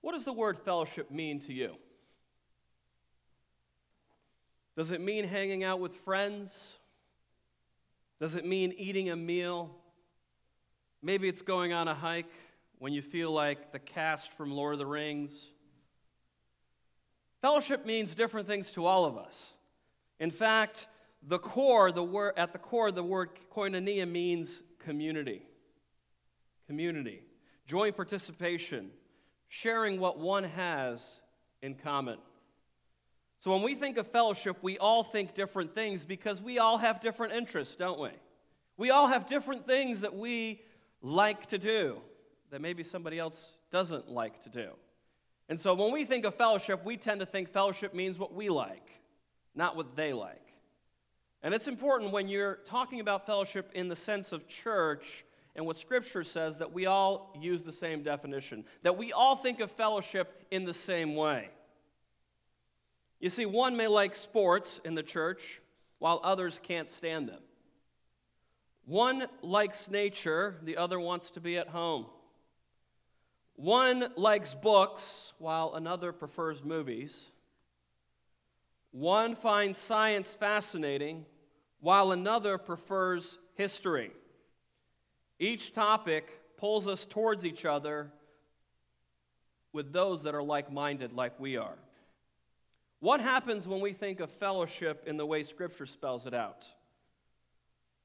What does the word fellowship mean to you? Does it mean hanging out with friends? Does it mean eating a meal? Maybe it's going on a hike when you feel like the cast from Lord of the Rings. Fellowship means different things to all of us. In fact, the core, the word, at the core, the word koinonia means community. Community. Joint participation. Sharing what one has in common. So when we think of fellowship, we all think different things because we all have different interests, don't we? We all have different things that we like to do that maybe somebody else doesn't like to do. And so when we think of fellowship, we tend to think fellowship means what we like, not what they like. And it's important when you're talking about fellowship in the sense of church and what Scripture says that we all use the same definition, that we all think of fellowship in the same way. You see, one may like sports in the church while others can't stand them. One likes nature, the other wants to be at home. One likes books while another prefers movies. One finds science fascinating while another prefers history. Each topic pulls us towards each other with those that are like minded, like we are. What happens when we think of fellowship in the way Scripture spells it out?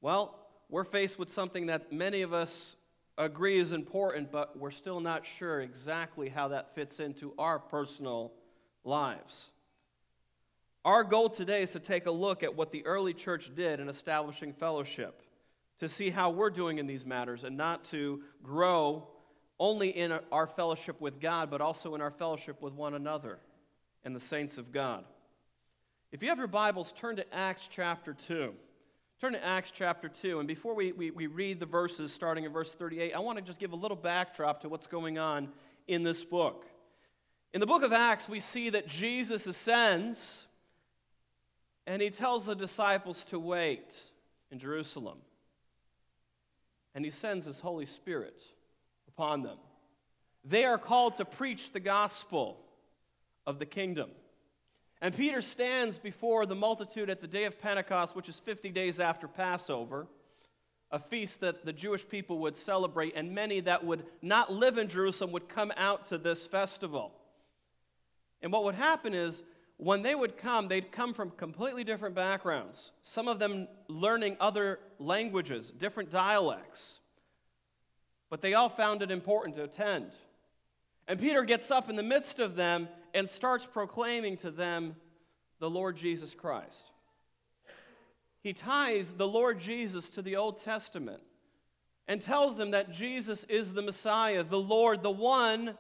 Well, we're faced with something that many of us agree is important, but we're still not sure exactly how that fits into our personal lives. Our goal today is to take a look at what the early church did in establishing fellowship, to see how we're doing in these matters, and not to grow only in our fellowship with God, but also in our fellowship with one another and the saints of God. If you have your Bibles, turn to Acts chapter 2. Turn to Acts chapter 2. And before we, we, we read the verses starting in verse 38, I want to just give a little backdrop to what's going on in this book. In the book of Acts, we see that Jesus ascends and he tells the disciples to wait in Jerusalem. And he sends his Holy Spirit upon them. They are called to preach the gospel of the kingdom. And Peter stands before the multitude at the day of Pentecost, which is 50 days after Passover, a feast that the Jewish people would celebrate, and many that would not live in Jerusalem would come out to this festival. And what would happen is, when they would come, they'd come from completely different backgrounds, some of them learning other languages, different dialects. But they all found it important to attend. And Peter gets up in the midst of them and starts proclaiming to them the Lord Jesus Christ. He ties the Lord Jesus to the Old Testament and tells them that Jesus is the Messiah, the Lord, the one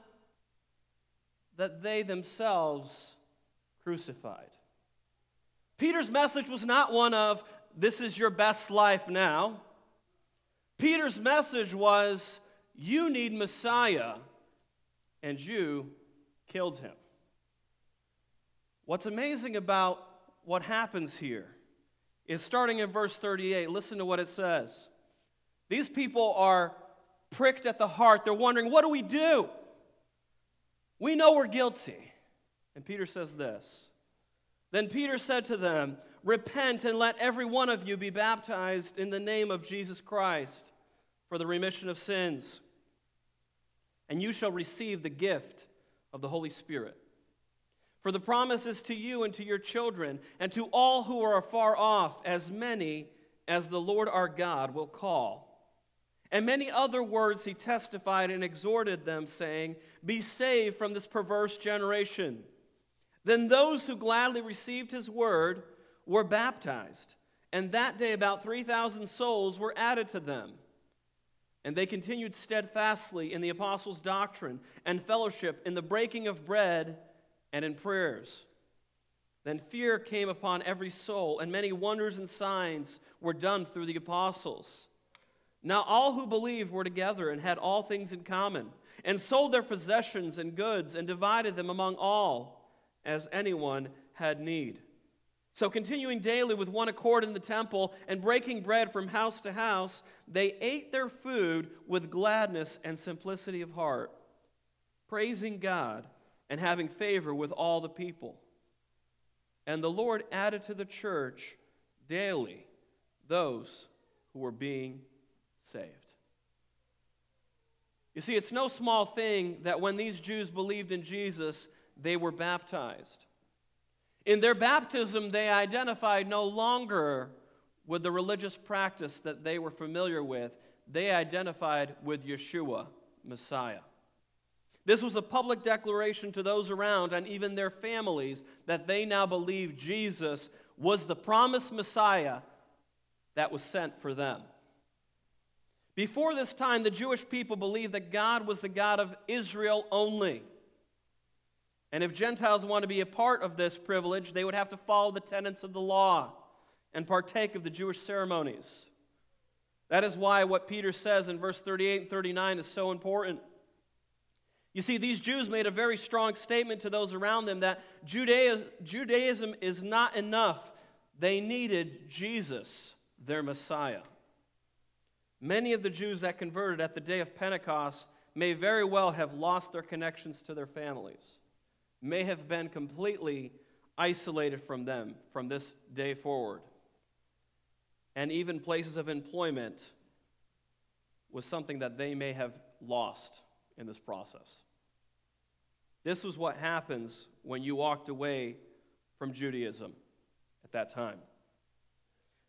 that they themselves crucified. Peter's message was not one of, this is your best life now. Peter's message was, you need Messiah, and you killed him. What's amazing about what happens here is starting in verse 38. Listen to what it says. These people are pricked at the heart. They're wondering, what do we do? We know we're guilty. And Peter says this Then Peter said to them, Repent and let every one of you be baptized in the name of Jesus Christ for the remission of sins, and you shall receive the gift of the Holy Spirit. For the promise is to you and to your children, and to all who are afar off, as many as the Lord our God will call. And many other words he testified and exhorted them, saying, Be saved from this perverse generation. Then those who gladly received his word were baptized, and that day about 3,000 souls were added to them. And they continued steadfastly in the apostles' doctrine and fellowship, in the breaking of bread and in prayers. Then fear came upon every soul, and many wonders and signs were done through the apostles. Now all who believed were together and had all things in common, and sold their possessions and goods, and divided them among all, as anyone had need. So, continuing daily with one accord in the temple and breaking bread from house to house, they ate their food with gladness and simplicity of heart praising God and having favor with all the people. And the Lord added to the church daily those who were being saved. You see, it's no small thing that when these Jews believed in Jesus, they were baptized. In their baptism, they identified no longer with the religious practice that they were familiar with, they identified with Yeshua, Messiah. This was a public declaration to those around and even their families that they now believed Jesus was the promised Messiah that was sent for them. Before this time, the Jewish people believed that God was the God of Israel only. And if Gentiles want to be a part of this privilege, they would have to follow the tenets of the law and partake of the Jewish ceremonies. That is why what Peter says in verse 38 and 39 is so important. You see, these Jews made a very strong statement to those around them that Judaism is not enough. They needed Jesus, their Messiah. Many of the Jews that converted at the day of Pentecost may very well have lost their connections to their families, may have been completely isolated from them from this day forward. And even places of employment was something that they may have lost in this process. This was what happens when you walked away from Judaism at that time.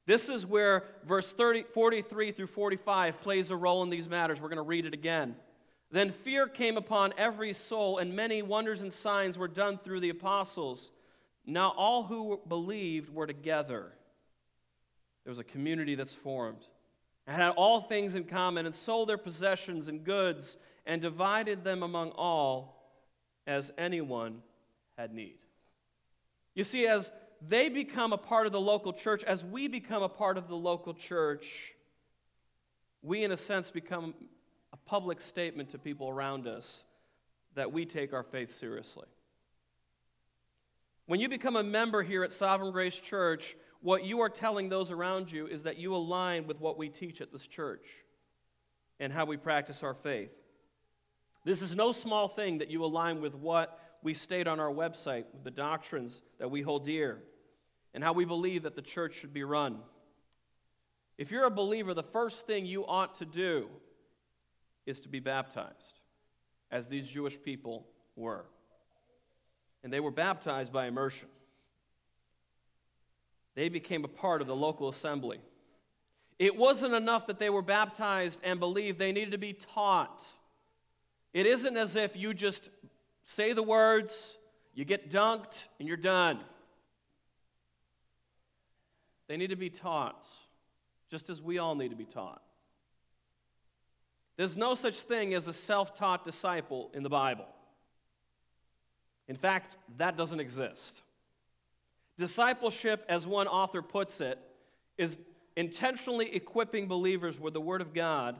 This is where verse 30, 43 through 45 plays a role in these matters. We're going to read it again. Then fear came upon every soul, and many wonders and signs were done through the apostles. Now all who believed were together. There was a community that's formed and had all things in common, and sold their possessions and goods, and divided them among all as anyone had need. You see, as they become a part of the local church, as we become a part of the local church, we, in a sense, become a public statement to people around us that we take our faith seriously. When you become a member here at Sovereign Grace Church, what you are telling those around you is that you align with what we teach at this church and how we practice our faith. This is no small thing that you align with what we state on our website, the doctrines that we hold dear, and how we believe that the church should be run. If you're a believer, the first thing you ought to do is to be baptized, as these Jewish people were. And they were baptized by immersion. They became a part of the local assembly. It wasn't enough that they were baptized and believed, they needed to be taught. It isn't as if you just say the words, you get dunked, and you're done. They need to be taught, just as we all need to be taught. There's no such thing as a self taught disciple in the Bible. In fact, that doesn't exist. Discipleship, as one author puts it, is intentionally equipping believers with the Word of God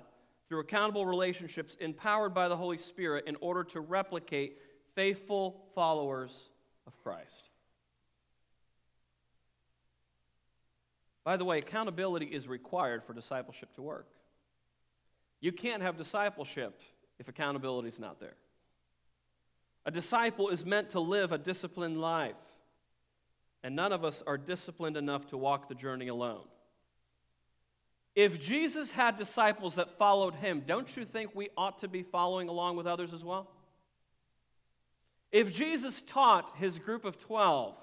through accountable relationships empowered by the Holy Spirit in order to replicate faithful followers of Christ. By the way, accountability is required for discipleship to work. You can't have discipleship if accountability is not there. A disciple is meant to live a disciplined life, and none of us are disciplined enough to walk the journey alone. If Jesus had disciples that followed him, don't you think we ought to be following along with others as well? If Jesus taught his group of 12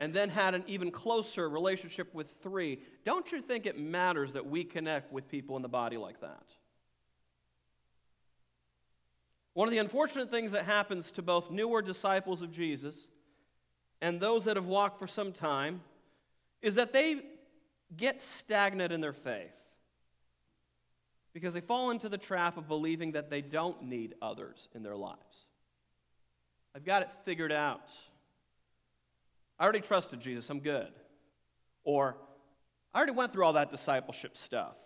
and then had an even closer relationship with three, don't you think it matters that we connect with people in the body like that? One of the unfortunate things that happens to both newer disciples of Jesus and those that have walked for some time is that they get stagnant in their faith because they fall into the trap of believing that they don't need others in their lives. I've got it figured out. I already trusted Jesus, I'm good. Or, I already went through all that discipleship stuff.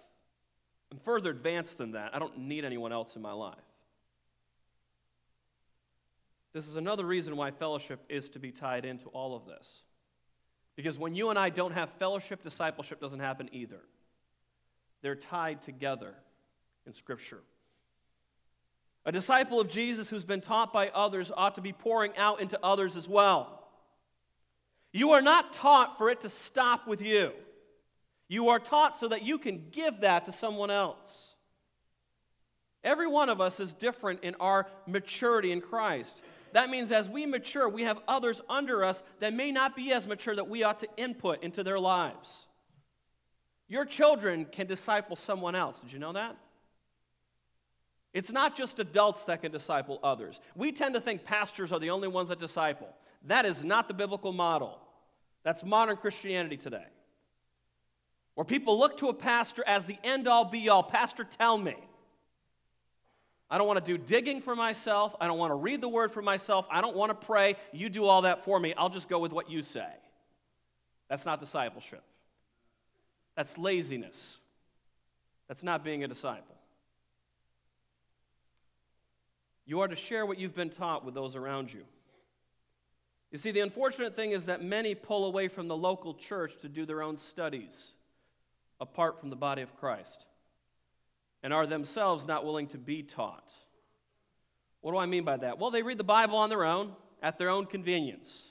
I'm further advanced than that. I don't need anyone else in my life. This is another reason why fellowship is to be tied into all of this. Because when you and I don't have fellowship, discipleship doesn't happen either. They're tied together in Scripture. A disciple of Jesus who's been taught by others ought to be pouring out into others as well. You are not taught for it to stop with you. You are taught so that you can give that to someone else. Every one of us is different in our maturity in Christ. That means as we mature, we have others under us that may not be as mature that we ought to input into their lives. Your children can disciple someone else. Did you know that? It's not just adults that can disciple others. We tend to think pastors are the only ones that disciple. That is not the biblical model. That's modern Christianity today. Where people look to a pastor as the end all be all. Pastor, tell me. I don't want to do digging for myself. I don't want to read the word for myself. I don't want to pray. You do all that for me. I'll just go with what you say. That's not discipleship. That's laziness. That's not being a disciple. You are to share what you've been taught with those around you. You see, the unfortunate thing is that many pull away from the local church to do their own studies apart from the body of Christ and are themselves not willing to be taught. What do I mean by that? Well, they read the Bible on their own, at their own convenience.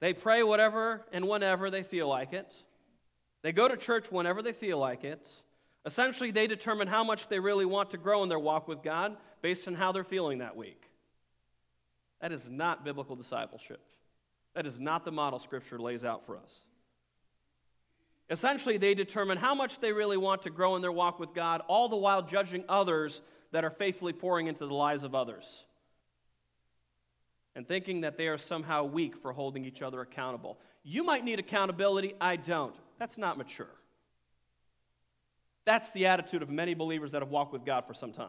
They pray whatever and whenever they feel like it. They go to church whenever they feel like it. Essentially, they determine how much they really want to grow in their walk with God based on how they're feeling that week. That is not biblical discipleship. That is not the model Scripture lays out for us. Essentially, they determine how much they really want to grow in their walk with God, all the while judging others that are faithfully pouring into the lives of others. And thinking that they are somehow weak for holding each other accountable. You might need accountability, I don't. That's not mature. That's the attitude of many believers that have walked with God for some time.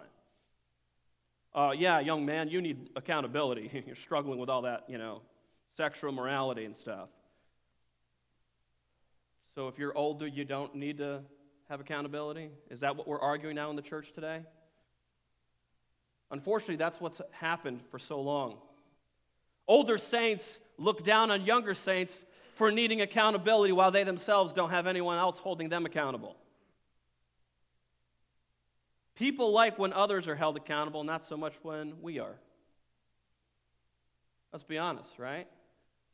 Uh, yeah, young man, you need accountability. You're struggling with all that, you know, sexual morality and stuff. So if you're older, you don't need to have accountability? Is that what we're arguing now in the church today? Unfortunately, that's what's happened for so long. Older saints look down on younger saints for needing accountability while they themselves don't have anyone else holding them accountable. People like when others are held accountable, not so much when we are. Let's be honest, right?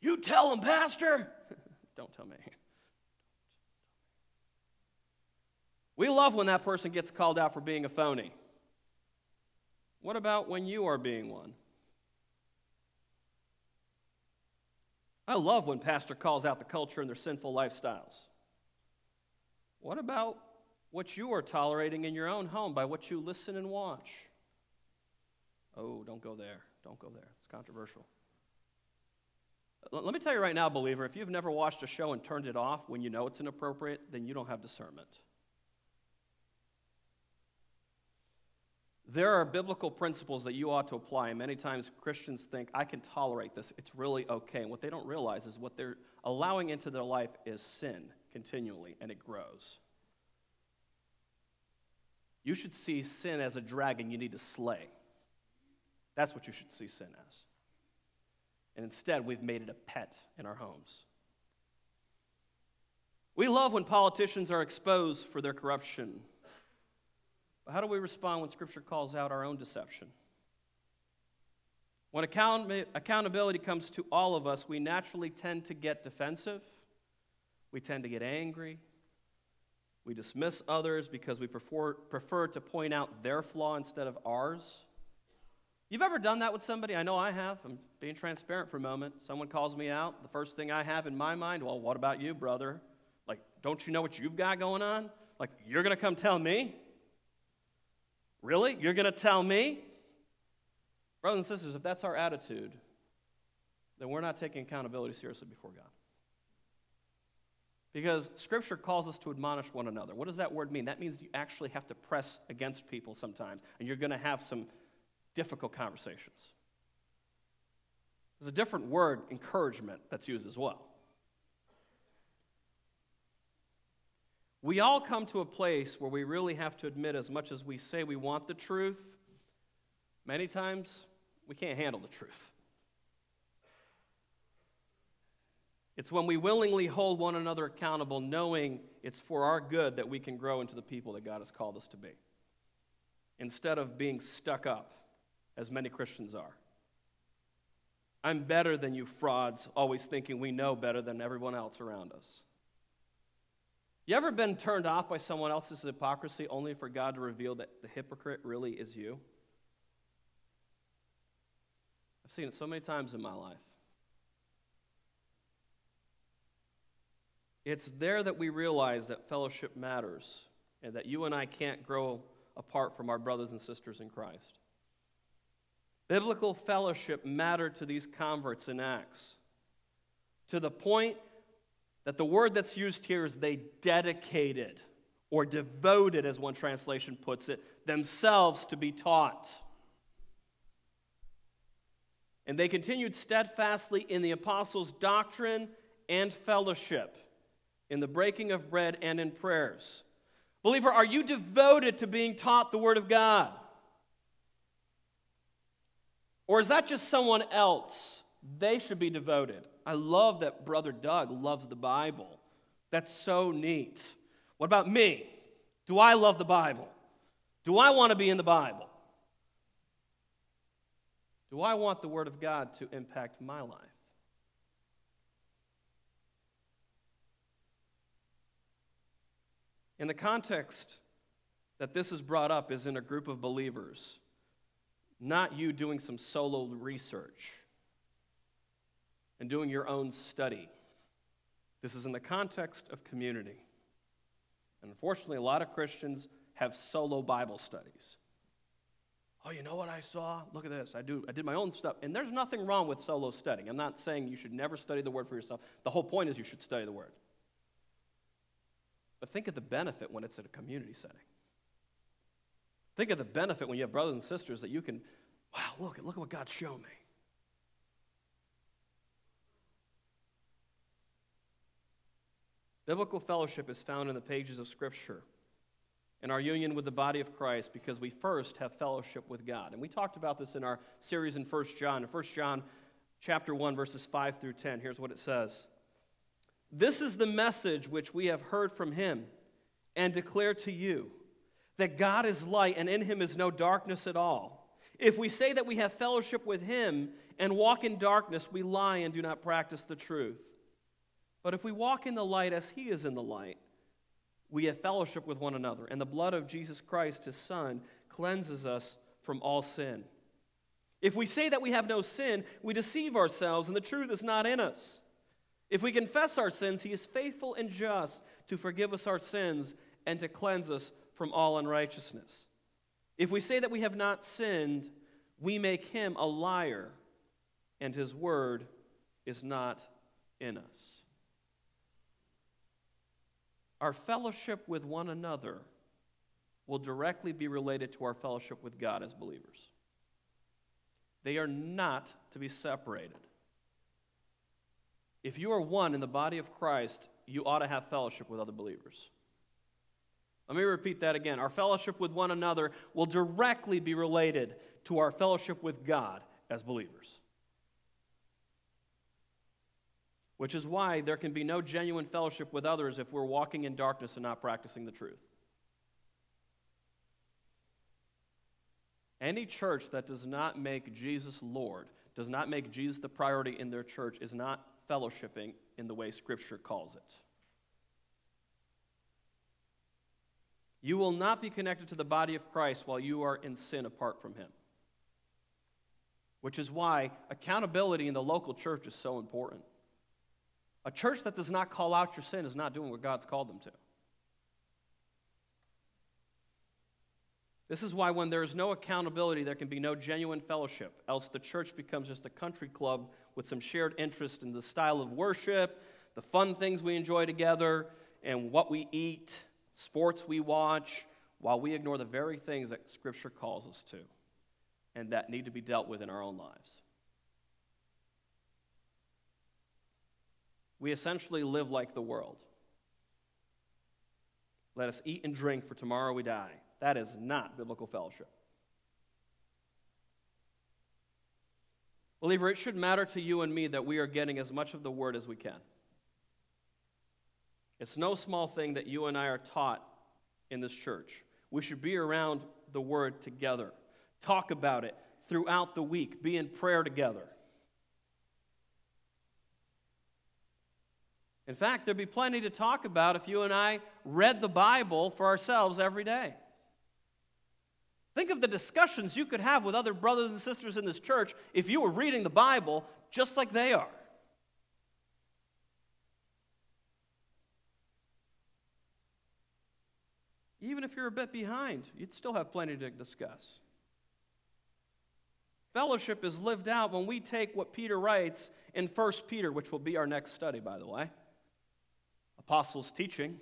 You tell them, Pastor. don't tell me. We love when that person gets called out for being a phony. What about when you are being one? I love when pastor calls out the culture and their sinful lifestyles. What about what you are tolerating in your own home by what you listen and watch? Oh, don't go there. Don't go there. It's controversial. Let me tell you right now, believer, if you've never watched a show and turned it off when you know it's inappropriate, then you don't have discernment. There are biblical principles that you ought to apply, and many times Christians think, I can tolerate this, it's really okay. And what they don't realize is what they're allowing into their life is sin continually, and it grows. You should see sin as a dragon you need to slay. That's what you should see sin as. And instead, we've made it a pet in our homes. We love when politicians are exposed for their corruption but how do we respond when Scripture calls out our own deception? When account- accountability comes to all of us, we naturally tend to get defensive. We tend to get angry. We dismiss others because we prefer, prefer to point out their flaw instead of ours. You've ever done that with somebody? I know I have. I'm being transparent for a moment. Someone calls me out. The first thing I have in my mind, well, what about you, brother? Like, don't you know what you've got going on? Like, you're going to come tell me? Really? You're going to tell me? Brothers and sisters, if that's our attitude, then we're not taking accountability seriously before God. Because Scripture calls us to admonish one another. What does that word mean? That means you actually have to press against people sometimes, and you're going to have some difficult conversations. There's a different word, encouragement, that's used as well. We all come to a place where we really have to admit, as much as we say we want the truth, many times we can't handle the truth. It's when we willingly hold one another accountable, knowing it's for our good that we can grow into the people that God has called us to be. instead of being stuck up, as many Christians are. I'm better than you frauds, always thinking we know better than everyone else around us. You ever been turned off by someone else's hypocrisy only for God to reveal that the hypocrite really is you? I've seen it so many times in my life. It's there that we realize that fellowship matters and that you and I can't grow apart from our brothers and sisters in Christ. Biblical fellowship mattered to these converts in Acts to the point that the word that's used here is they dedicated or devoted, as one translation puts it, themselves to be taught. And they continued steadfastly in the apostles' doctrine and fellowship, in the breaking of bread and in prayers. Believer, are you devoted to being taught the Word of God? Or is that just someone else? They should be devoted. I love that Brother Doug loves the Bible. That's so neat. What about me? Do I love the Bible? Do I want to be in the Bible? Do I want the Word of God to impact my life? In the context that this is brought up is in a group of believers, not you doing some solo research and doing your own study. This is in the context of community. And unfortunately, a lot of Christians have solo Bible studies. Oh, you know what I saw? Look at this. I do I did my own stuff. And there's nothing wrong with solo studying. I'm not saying you should never study the word for yourself. The whole point is you should study the word. But think of the benefit when it's in a community setting. Think of the benefit when you have brothers and sisters that you can, wow, look, look at what God's shown me. Biblical fellowship is found in the pages of Scripture and our union with the body of Christ because we first have fellowship with God. And we talked about this in our series in 1 John. In 1 John chapter 1 verses 5 through 10, here's what it says. This is the message which we have heard from him and declare to you that God is light and in him is no darkness at all. If we say that we have fellowship with him and walk in darkness, we lie and do not practice the truth. But if we walk in the light as he is in the light, we have fellowship with one another, and the blood of Jesus Christ, his Son, cleanses us from all sin. If we say that we have no sin, we deceive ourselves, and the truth is not in us. If we confess our sins, he is faithful and just to forgive us our sins and to cleanse us from all unrighteousness. If we say that we have not sinned, we make him a liar, and his word is not in us. Our fellowship with one another will directly be related to our fellowship with God as believers. They are not to be separated. If you are one in the body of Christ, you ought to have fellowship with other believers. Let me repeat that again. Our fellowship with one another will directly be related to our fellowship with God as believers. which is why there can be no genuine fellowship with others if we're walking in darkness and not practicing the truth. Any church that does not make Jesus Lord, does not make Jesus the priority in their church, is not fellowshipping in the way Scripture calls it. You will not be connected to the body of Christ while you are in sin apart from Him. Which is why accountability in the local church is so important. A church that does not call out your sin is not doing what God's called them to. This is why, when there is no accountability, there can be no genuine fellowship, else, the church becomes just a country club with some shared interest in the style of worship, the fun things we enjoy together, and what we eat, sports we watch, while we ignore the very things that Scripture calls us to and that need to be dealt with in our own lives. we essentially live like the world. Let us eat and drink, for tomorrow we die. That is not biblical fellowship. Believer, it should matter to you and me that we are getting as much of the word as we can. It's no small thing that you and I are taught in this church. We should be around the word together. Talk about it throughout the week. Be in prayer together. In fact, there'd be plenty to talk about if you and I read the Bible for ourselves every day. Think of the discussions you could have with other brothers and sisters in this church if you were reading the Bible just like they are. Even if you're a bit behind, you'd still have plenty to discuss. Fellowship is lived out when we take what Peter writes in 1 Peter, which will be our next study, by the way apostles' teaching,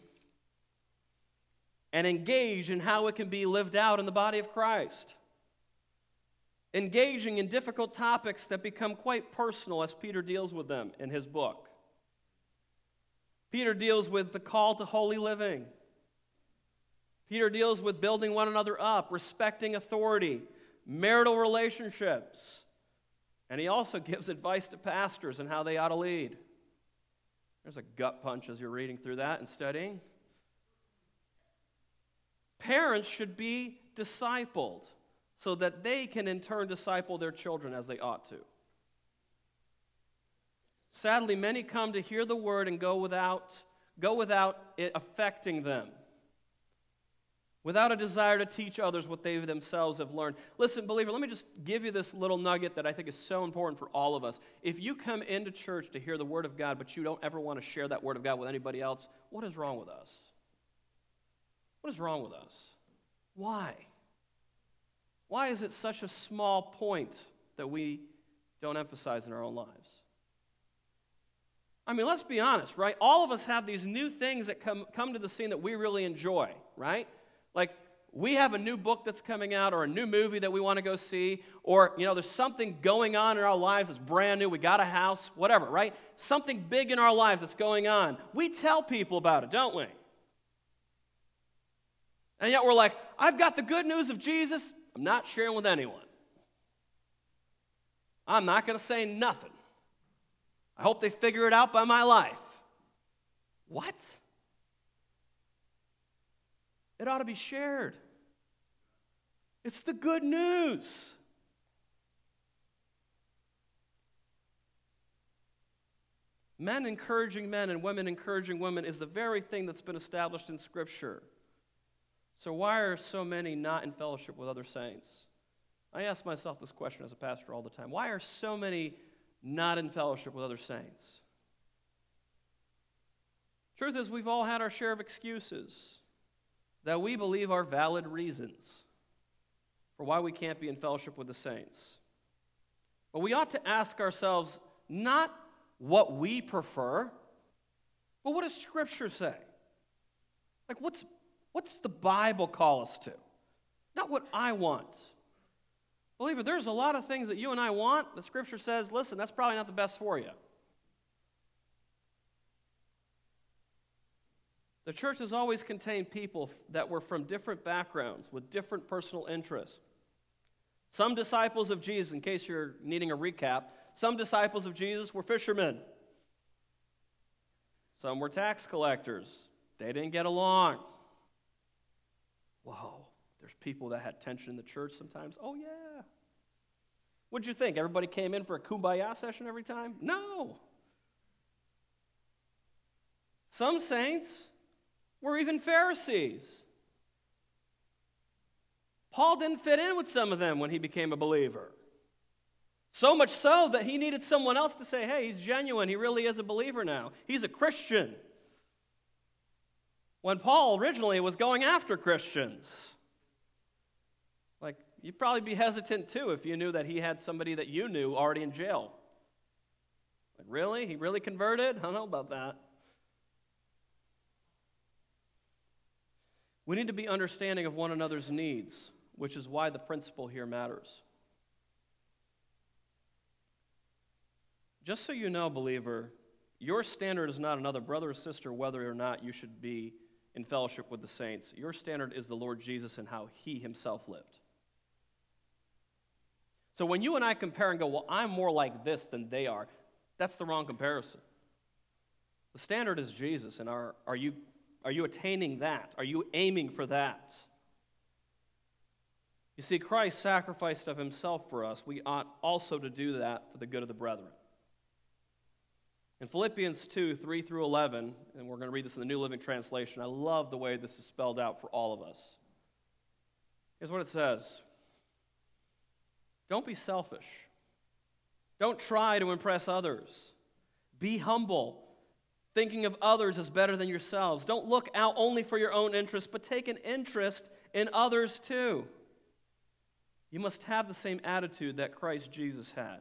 and engage in how it can be lived out in the body of Christ. Engaging in difficult topics that become quite personal as Peter deals with them in his book. Peter deals with the call to holy living. Peter deals with building one another up, respecting authority, marital relationships. And he also gives advice to pastors and how they ought to lead. There's a gut punch as you're reading through that and studying. Parents should be discipled so that they can in turn disciple their children as they ought to. Sadly, many come to hear the word and go without, go without it affecting them without a desire to teach others what they themselves have learned. Listen, believer, let me just give you this little nugget that I think is so important for all of us. If you come into church to hear the Word of God, but you don't ever want to share that Word of God with anybody else, what is wrong with us? What is wrong with us? Why? Why is it such a small point that we don't emphasize in our own lives? I mean, let's be honest, right? All of us have these new things that come, come to the scene that we really enjoy, right? Like, we have a new book that's coming out or a new movie that we want to go see, or, you know, there's something going on in our lives that's brand new. We got a house, whatever, right? Something big in our lives that's going on. We tell people about it, don't we? And yet we're like, I've got the good news of Jesus. I'm not sharing with anyone. I'm not going to say nothing. I hope they figure it out by my life. What? It ought to be shared. It's the good news. Men encouraging men and women encouraging women is the very thing that's been established in Scripture. So, why are so many not in fellowship with other saints? I ask myself this question as a pastor all the time. Why are so many not in fellowship with other saints? Truth is, we've all had our share of excuses that we believe are valid reasons for why we can't be in fellowship with the saints. But we ought to ask ourselves not what we prefer, but what does Scripture say? Like, what's, what's the Bible call us to? Not what I want. Believer, there's a lot of things that you and I want. The Scripture says, listen, that's probably not the best for you. The church has always contained people that were from different backgrounds with different personal interests. Some disciples of Jesus, in case you're needing a recap, some disciples of Jesus were fishermen. Some were tax collectors. They didn't get along. Whoa, there's people that had tension in the church sometimes. Oh, yeah. What'd you think? Everybody came in for a kumbaya session every time? No. Some saints were even Pharisees. Paul didn't fit in with some of them when he became a believer. So much so that he needed someone else to say, hey, he's genuine. He really is a believer now. He's a Christian. When Paul originally was going after Christians. Like, you'd probably be hesitant too if you knew that he had somebody that you knew already in jail. Like, really? He really converted? I don't know about that. We need to be understanding of one another's needs, which is why the principle here matters. Just so you know, believer, your standard is not another brother or sister whether or not you should be in fellowship with the saints. Your standard is the Lord Jesus and how he himself lived. So when you and I compare and go, well, I'm more like this than they are, that's the wrong comparison. The standard is Jesus, and are, are you are you attaining that? Are you aiming for that? You see, Christ sacrificed of himself for us. We ought also to do that for the good of the brethren. In Philippians 2 3 through 11, and we're going to read this in the New Living Translation, I love the way this is spelled out for all of us. Here's what it says Don't be selfish, don't try to impress others. Be humble, thinking of others is better than yourselves. Don't look out only for your own interest, but take an interest in others too. You must have the same attitude that Christ Jesus had.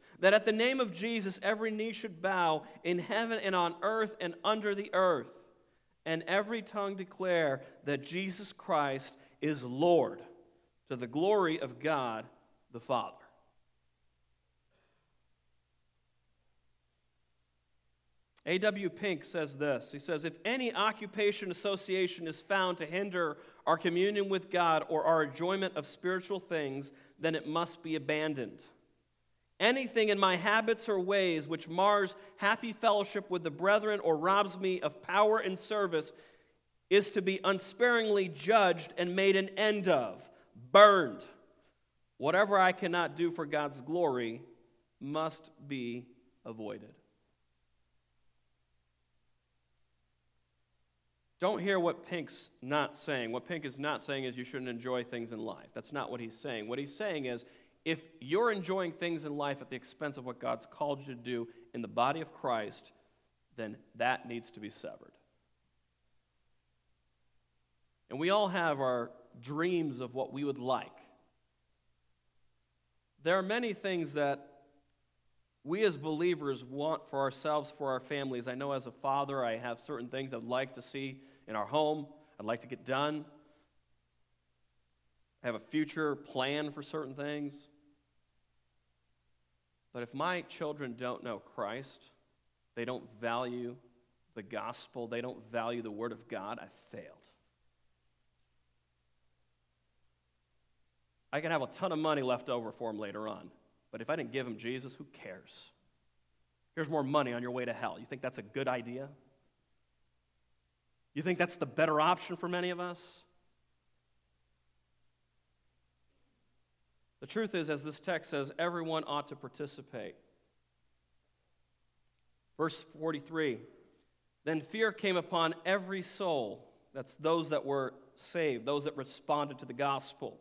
that at the name of Jesus every knee should bow in heaven and on earth and under the earth, and every tongue declare that Jesus Christ is Lord to the glory of God the Father. A.W. Pink says this. He says, If any occupation association is found to hinder our communion with God or our enjoyment of spiritual things, then it must be abandoned. Anything in my habits or ways which mars happy fellowship with the brethren or robs me of power and service is to be unsparingly judged and made an end of, burned. Whatever I cannot do for God's glory must be avoided. Don't hear what Pink's not saying. What Pink is not saying is you shouldn't enjoy things in life. That's not what he's saying. What he's saying is if you're enjoying things in life at the expense of what God's called you to do in the body of Christ, then that needs to be severed. And we all have our dreams of what we would like. There are many things that we as believers want for ourselves, for our families. I know as a father, I have certain things I'd like to see in our home, I'd like to get done. I have a future plan for certain things. But if my children don't know Christ, they don't value the gospel, they don't value the word of God, I failed. I can have a ton of money left over for them later on, but if I didn't give them Jesus, who cares? Here's more money on your way to hell. You think that's a good idea? You think that's the better option for many of us? The truth is, as this text says, everyone ought to participate. Verse 43 Then fear came upon every soul. That's those that were saved, those that responded to the gospel.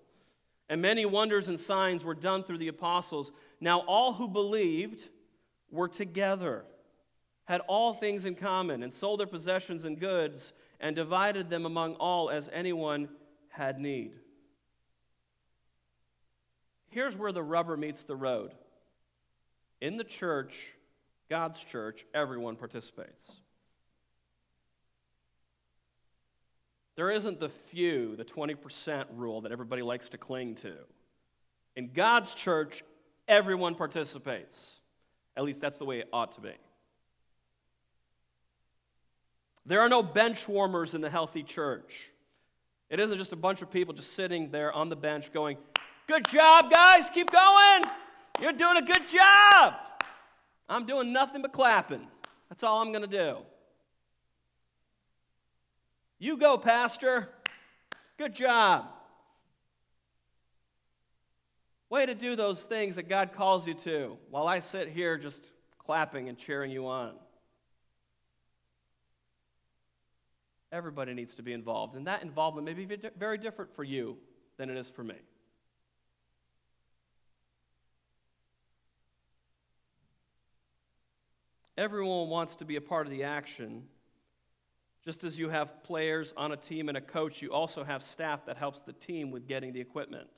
And many wonders and signs were done through the apostles. Now, all who believed were together, had all things in common, and sold their possessions and goods, and divided them among all as anyone had need here's where the rubber meets the road. In the church, God's church, everyone participates. There isn't the few, the 20% rule that everybody likes to cling to. In God's church, everyone participates. At least that's the way it ought to be. There are no bench warmers in the healthy church. It isn't just a bunch of people just sitting there on the bench going, Good job, guys. Keep going. You're doing a good job. I'm doing nothing but clapping. That's all I'm going to do. You go, Pastor. Good job. Way to do those things that God calls you to while I sit here just clapping and cheering you on. Everybody needs to be involved, and that involvement may be very different for you than it is for me. Everyone wants to be a part of the action. Just as you have players on a team and a coach, you also have staff that helps the team with getting the equipment.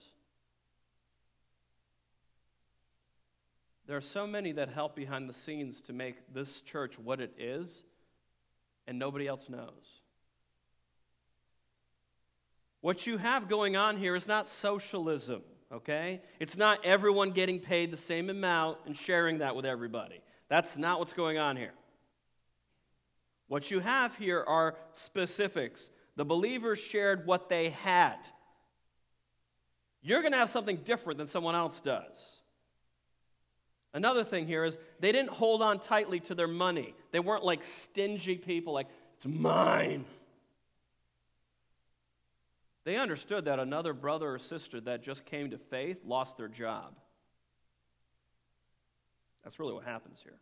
There are so many that help behind the scenes to make this church what it is, and nobody else knows. What you have going on here is not socialism, okay? It's not everyone getting paid the same amount and sharing that with everybody. That's not what's going on here. What you have here are specifics. The believers shared what they had. You're going to have something different than someone else does. Another thing here is they didn't hold on tightly to their money. They weren't like stingy people, like, it's mine. They understood that another brother or sister that just came to faith lost their job. That's really what happens here.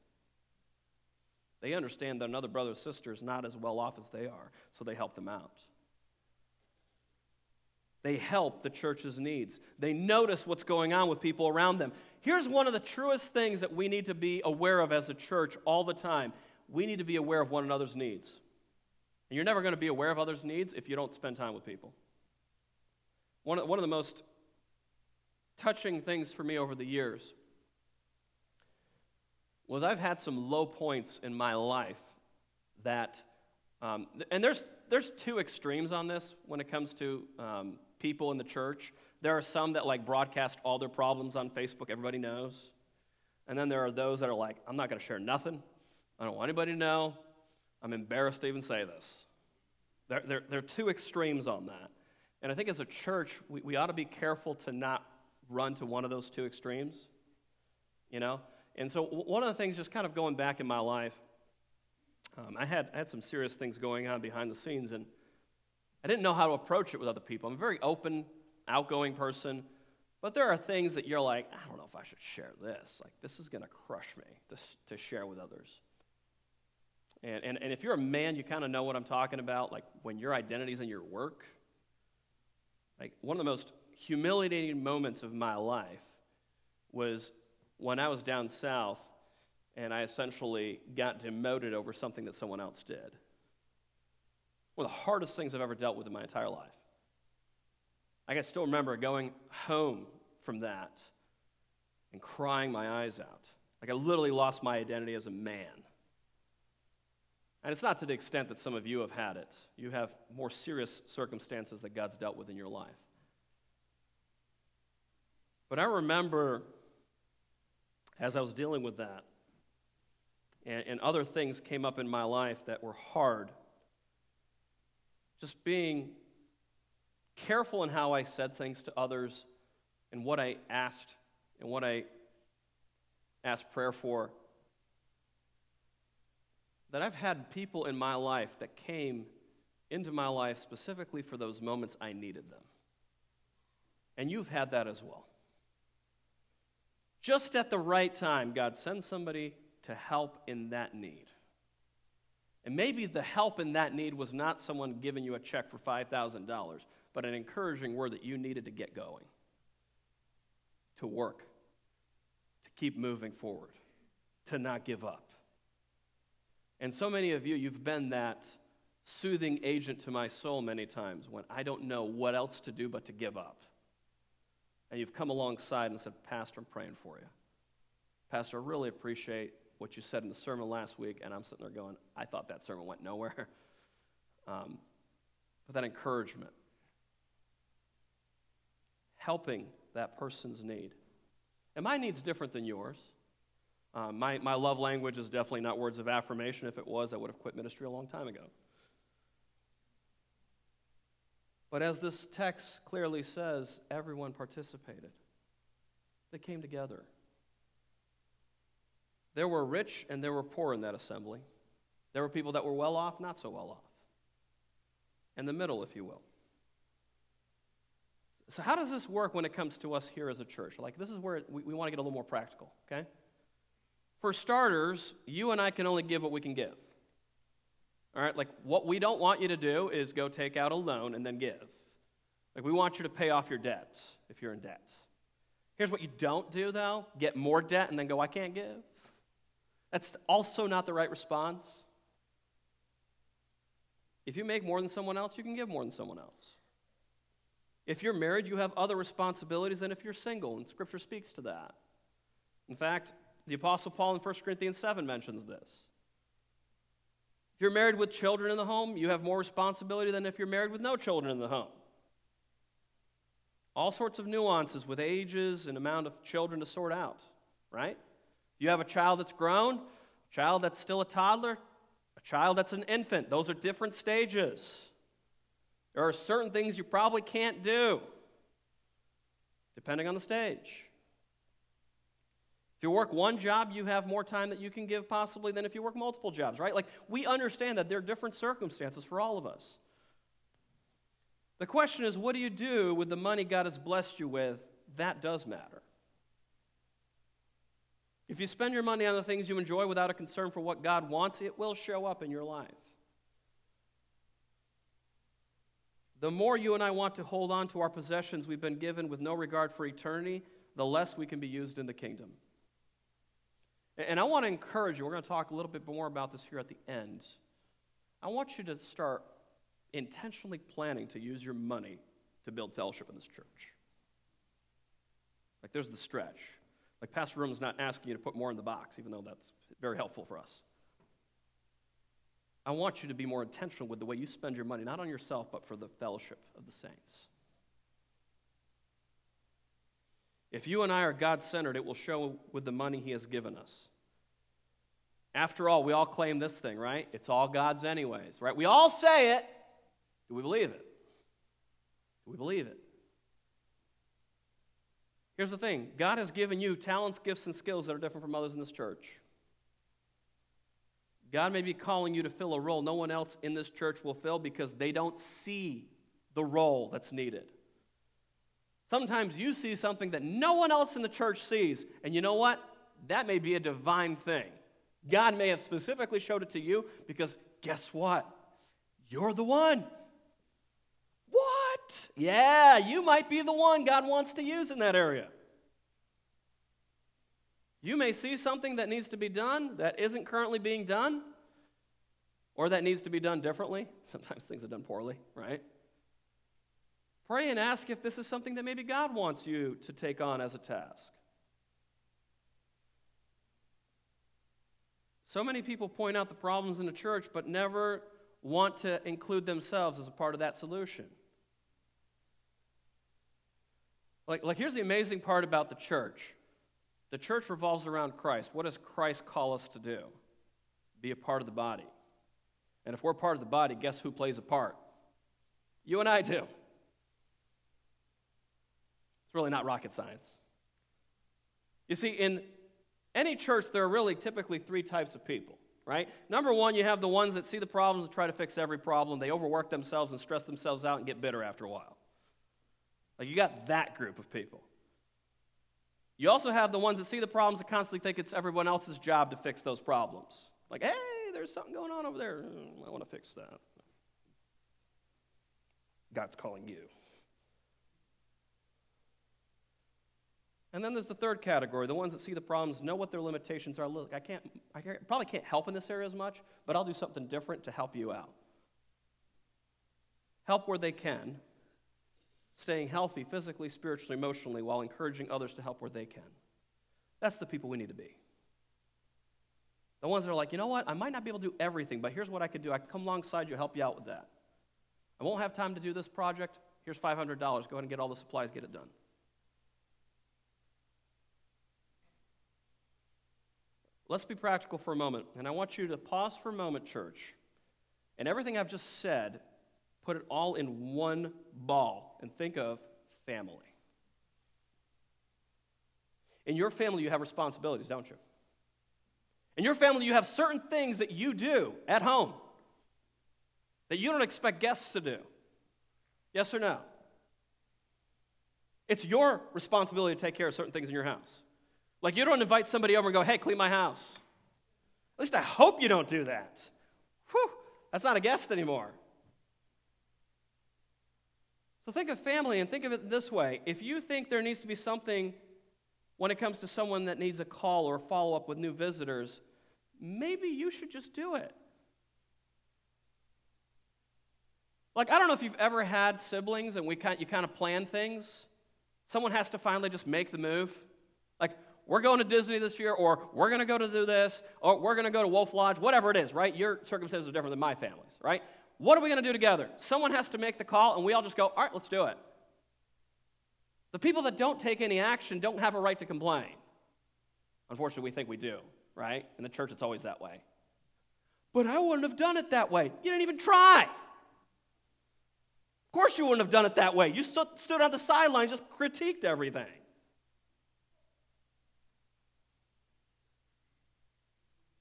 They understand that another brother or sister is not as well off as they are, so they help them out. They help the church's needs. They notice what's going on with people around them. Here's one of the truest things that we need to be aware of as a church all the time we need to be aware of one another's needs. And you're never going to be aware of others' needs if you don't spend time with people. One of, one of the most touching things for me over the years was I've had some low points in my life that, um, and there's, there's two extremes on this when it comes to um, people in the church. There are some that like broadcast all their problems on Facebook, everybody knows. And then there are those that are like, I'm not going to share nothing. I don't want anybody to know. I'm embarrassed to even say this. There, there, there are two extremes on that. And I think as a church, we, we ought to be careful to not run to one of those two extremes, you know? And so, one of the things, just kind of going back in my life, um, I, had, I had some serious things going on behind the scenes, and I didn't know how to approach it with other people. I'm a very open, outgoing person, but there are things that you're like, I don't know if I should share this. Like, this is going to crush me to, to share with others. And, and, and if you're a man, you kind of know what I'm talking about, like when your identity's in your work like one of the most humiliating moments of my life was when I was down south and I essentially got demoted over something that someone else did. One of the hardest things I've ever dealt with in my entire life. I can still remember going home from that and crying my eyes out. Like I literally lost my identity as a man. And it's not to the extent that some of you have had it. You have more serious circumstances that God's dealt with in your life. But I remember as I was dealing with that, and, and other things came up in my life that were hard, just being careful in how I said things to others and what I asked and what I asked prayer for that I've had people in my life that came into my life specifically for those moments I needed them. And you've had that as well. Just at the right time, God sends somebody to help in that need. And maybe the help in that need was not someone giving you a check for $5,000, but an encouraging word that you needed to get going, to work, to keep moving forward, to not give up. And so many of you, you've been that soothing agent to my soul many times when I don't know what else to do but to give up. And you've come alongside and said, Pastor, I'm praying for you. Pastor, I really appreciate what you said in the sermon last week. And I'm sitting there going, I thought that sermon went nowhere. Um, but that encouragement, helping that person's need. And my need's different than yours. Um, my, my love language is definitely not words of affirmation. If it was, I would have quit ministry a long time ago. But as this text clearly says, everyone participated. They came together. There were rich and there were poor in that assembly. There were people that were well off, not so well off. In the middle, if you will. So, how does this work when it comes to us here as a church? Like, this is where we, we want to get a little more practical, okay? For starters, you and I can only give what we can give. All right, like what we don't want you to do is go take out a loan and then give. Like we want you to pay off your debts if you're in debt. Here's what you don't do though get more debt and then go, I can't give. That's also not the right response. If you make more than someone else, you can give more than someone else. If you're married, you have other responsibilities than if you're single, and Scripture speaks to that. In fact, the Apostle Paul in 1 Corinthians 7 mentions this. If you're married with children in the home, you have more responsibility than if you're married with no children in the home. All sorts of nuances with ages and amount of children to sort out, right? You have a child that's grown, a child that's still a toddler, a child that's an infant. Those are different stages. There are certain things you probably can't do, depending on the stage. If you work one job, you have more time that you can give possibly than if you work multiple jobs, right? Like, we understand that there are different circumstances for all of us. The question is, what do you do with the money God has blessed you with? That does matter. If you spend your money on the things you enjoy without a concern for what God wants, it will show up in your life. The more you and I want to hold on to our possessions we've been given with no regard for eternity, the less we can be used in the kingdom. And I want to encourage you, we're going to talk a little bit more about this here at the end. I want you to start intentionally planning to use your money to build fellowship in this church. Like there's the stretch. Like Pastor Room's not asking you to put more in the box, even though that's very helpful for us. I want you to be more intentional with the way you spend your money, not on yourself, but for the fellowship of the saints. If you and I are God centered, it will show with the money He has given us. After all, we all claim this thing, right? It's all God's, anyways, right? We all say it. Do we believe it? Do we believe it? Here's the thing God has given you talents, gifts, and skills that are different from others in this church. God may be calling you to fill a role no one else in this church will fill because they don't see the role that's needed. Sometimes you see something that no one else in the church sees, and you know what? That may be a divine thing. God may have specifically showed it to you because guess what? You're the one. What? Yeah, you might be the one God wants to use in that area. You may see something that needs to be done that isn't currently being done, or that needs to be done differently. Sometimes things are done poorly, right? Pray and ask if this is something that maybe God wants you to take on as a task. So many people point out the problems in the church, but never want to include themselves as a part of that solution. Like, like here's the amazing part about the church the church revolves around Christ. What does Christ call us to do? Be a part of the body. And if we're part of the body, guess who plays a part? You and I do. It's really not rocket science. You see, in any church, there are really typically three types of people, right? Number one, you have the ones that see the problems and try to fix every problem. They overwork themselves and stress themselves out and get bitter after a while. Like, you got that group of people. You also have the ones that see the problems and constantly think it's everyone else's job to fix those problems. Like, hey, there's something going on over there. Mm, I want to fix that. God's calling you. And then there's the third category, the ones that see the problems, know what their limitations are. Look, I can't, I probably can't help in this area as much, but I'll do something different to help you out. Help where they can, staying healthy physically, spiritually, emotionally, while encouraging others to help where they can. That's the people we need to be. The ones that are like, you know what, I might not be able to do everything, but here's what I could do. I can come alongside you, help you out with that. I won't have time to do this project. Here's $500. Go ahead and get all the supplies, get it done. Let's be practical for a moment. And I want you to pause for a moment, church. And everything I've just said, put it all in one ball and think of family. In your family, you have responsibilities, don't you? In your family, you have certain things that you do at home that you don't expect guests to do. Yes or no? It's your responsibility to take care of certain things in your house. Like, you don't invite somebody over and go, hey, clean my house. At least I hope you don't do that. Whew, that's not a guest anymore. So think of family and think of it this way. If you think there needs to be something when it comes to someone that needs a call or a follow up with new visitors, maybe you should just do it. Like, I don't know if you've ever had siblings and we kind, you kind of plan things. Someone has to finally just make the move. Like, we're going to Disney this year, or we're going to go to do this, or we're going to go to Wolf Lodge, whatever it is, right? Your circumstances are different than my family's, right? What are we going to do together? Someone has to make the call, and we all just go, all right, let's do it. The people that don't take any action don't have a right to complain. Unfortunately, we think we do, right? In the church, it's always that way. But I wouldn't have done it that way. You didn't even try. Of course, you wouldn't have done it that way. You stood, stood on the sidelines, just critiqued everything.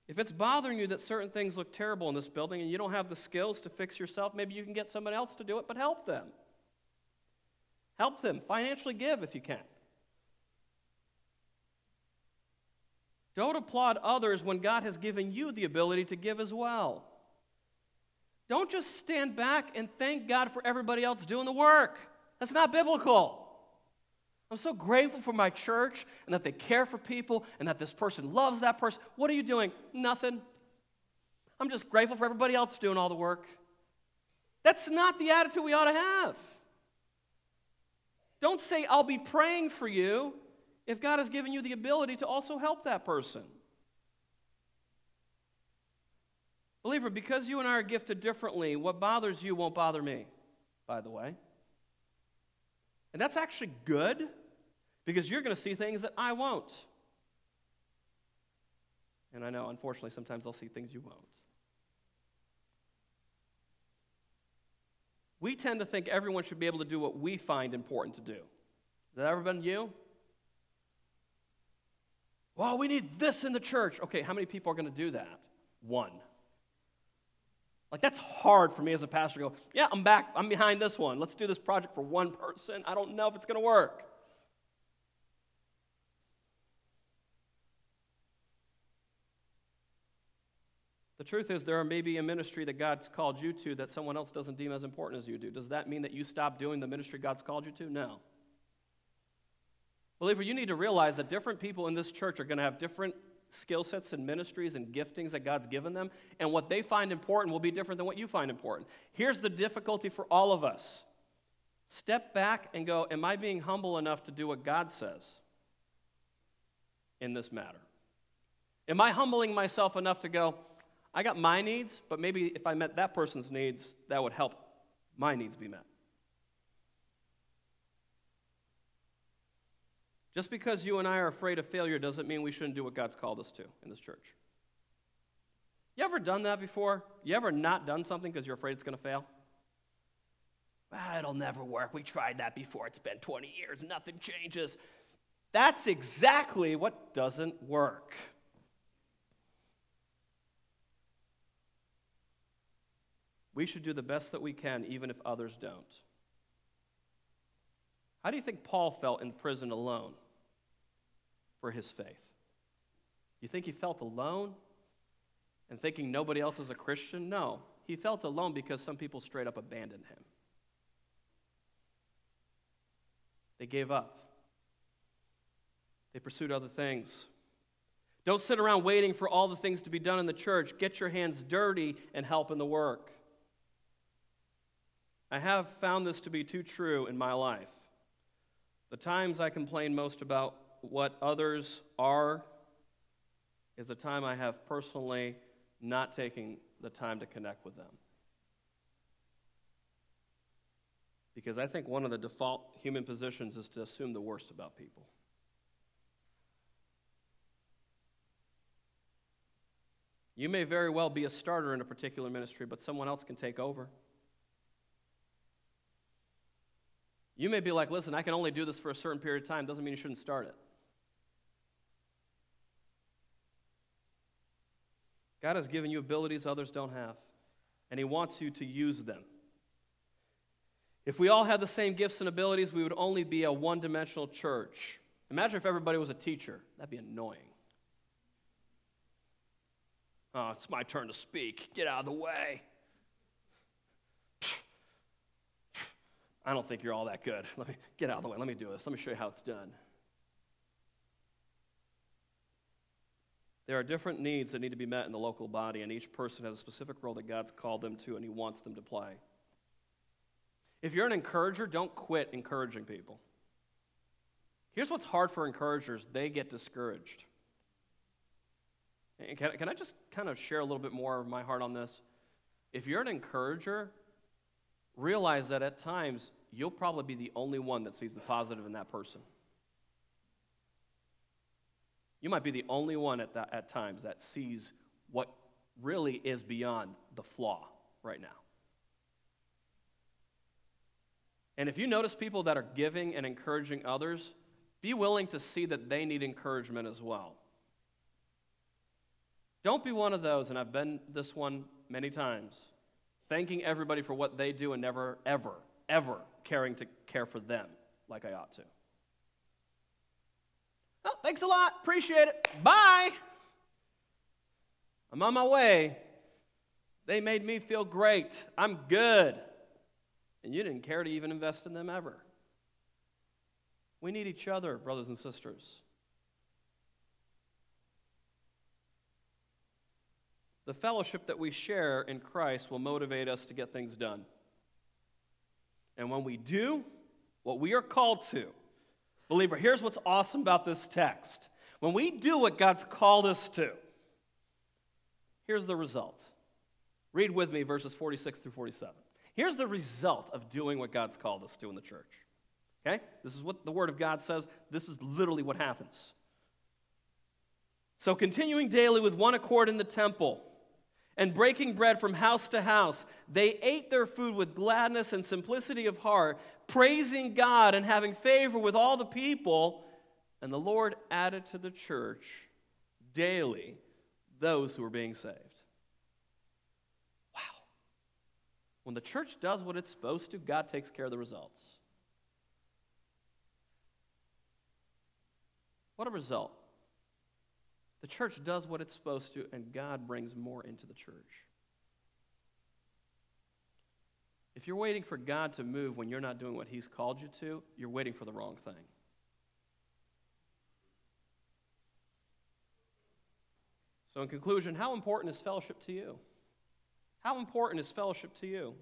If it's bothering you that certain things look terrible in this building and you don't have the skills to fix yourself, maybe you can get someone else to do it, but help them. Help them. Financially give if you can. Don't applaud others when God has given you the ability to give as well. Don't just stand back and thank God for everybody else doing the work. That's not biblical. I'm so grateful for my church and that they care for people and that this person loves that person. What are you doing? Nothing. I'm just grateful for everybody else doing all the work. That's not the attitude we ought to have. Don't say, I'll be praying for you if God has given you the ability to also help that person. Believer, because you and I are gifted differently, what bothers you won't bother me, by the way. And that's actually good because you're going to see things that I won't. And I know, unfortunately, sometimes I'll see things you won't. We tend to think everyone should be able to do what we find important to do. Has that ever been you? Well, we need this in the church. Okay, how many people are going to do that? One. Like, that's hard for me as a pastor to go, yeah, I'm back. I'm behind this one. Let's do this project for one person. I don't know if it's going to work. The truth is, there may be a ministry that God's called you to that someone else doesn't deem as important as you do. Does that mean that you stop doing the ministry God's called you to? No. Believer, you need to realize that different people in this church are going to have different skill sets and ministries and giftings that God's given them, and what they find important will be different than what you find important. Here's the difficulty for all of us step back and go, Am I being humble enough to do what God says in this matter? Am I humbling myself enough to go, I got my needs, but maybe if I met that person's needs, that would help my needs be met. Just because you and I are afraid of failure doesn't mean we shouldn't do what God's called us to in this church. You ever done that before? You ever not done something because you're afraid it's going to fail? Ah, it'll never work. We tried that before. It's been 20 years. Nothing changes. That's exactly what doesn't work. We should do the best that we can, even if others don't. How do you think Paul felt in prison alone for his faith? You think he felt alone and thinking nobody else is a Christian? No. He felt alone because some people straight up abandoned him. They gave up. They pursued other things. Don't sit around waiting for all the things to be done in the church. Get your hands dirty and help in the work. I have found this to be too true in my life. The times I complain most about what others are is the time I have personally not taking the time to connect with them. Because I think one of the default human positions is to assume the worst about people. You may very well be a starter in a particular ministry, but someone else can take over. You may be like, listen, I can only do this for a certain period of time. Doesn't mean you shouldn't start it. God has given you abilities others don't have, and He wants you to use them. If we all had the same gifts and abilities, we would only be a one dimensional church. Imagine if everybody was a teacher. That'd be annoying. Oh, it's my turn to speak. Get out of the way. I don't think you're all that good. Let me get out of the way. Let me do this. Let me show you how it's done. There are different needs that need to be met in the local body, and each person has a specific role that God's called them to and He wants them to play. If you're an encourager, don't quit encouraging people. Here's what's hard for encouragers they get discouraged. And can, can I just kind of share a little bit more of my heart on this? If you're an encourager, realize that at times you'll probably be the only one that sees the positive in that person. You might be the only one at, that, at times that sees what really is beyond the flaw right now. And if you notice people that are giving and encouraging others, be willing to see that they need encouragement as well. Don't be one of those, and I've been this one many times, thanking everybody for what they do and never, ever, ever caring to care for them like I ought to. Oh, thanks a lot. Appreciate it. Bye. I'm on my way. They made me feel great. I'm good. And you didn't care to even invest in them ever. We need each other, brothers and sisters. The fellowship that we share in Christ will motivate us to get things done. And when we do what we are called to, believer, here's what's awesome about this text. When we do what God's called us to, here's the result. Read with me verses 46 through 47. Here's the result of doing what God's called us to in the church. Okay? This is what the Word of God says. This is literally what happens. So, continuing daily with one accord in the temple and breaking bread from house to house, they ate their food with gladness and simplicity of heart, praising God and having favor with all the people. And the Lord added to the church daily those who were being saved. Wow. When the church does what it's supposed to, God takes care of the results. What a result. The church does what it's supposed to, and God brings more into the church. If you're waiting for God to move when you're not doing what He's called you to, you're waiting for the wrong thing. So, in conclusion, how important is fellowship to you? How important is fellowship to you?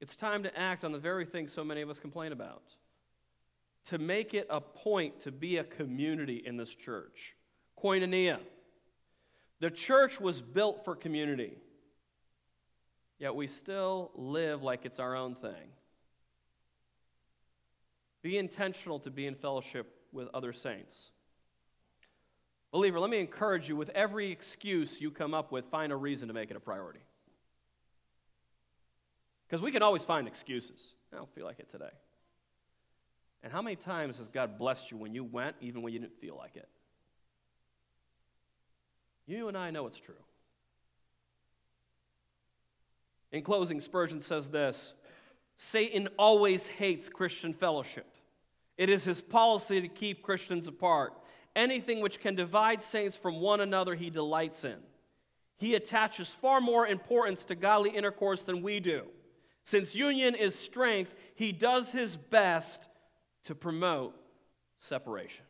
It's time to act on the very thing so many of us complain about to make it a point to be a community in this church. Koinonia. The church was built for community, yet we still live like it's our own thing. Be intentional to be in fellowship with other saints. Believer, let me encourage you with every excuse you come up with, find a reason to make it a priority. Because we can always find excuses. I don't feel like it today. And how many times has God blessed you when you went, even when you didn't feel like it? You and I know it's true. In closing, Spurgeon says this Satan always hates Christian fellowship. It is his policy to keep Christians apart. Anything which can divide saints from one another, he delights in. He attaches far more importance to godly intercourse than we do. Since union is strength, he does his best to promote separation.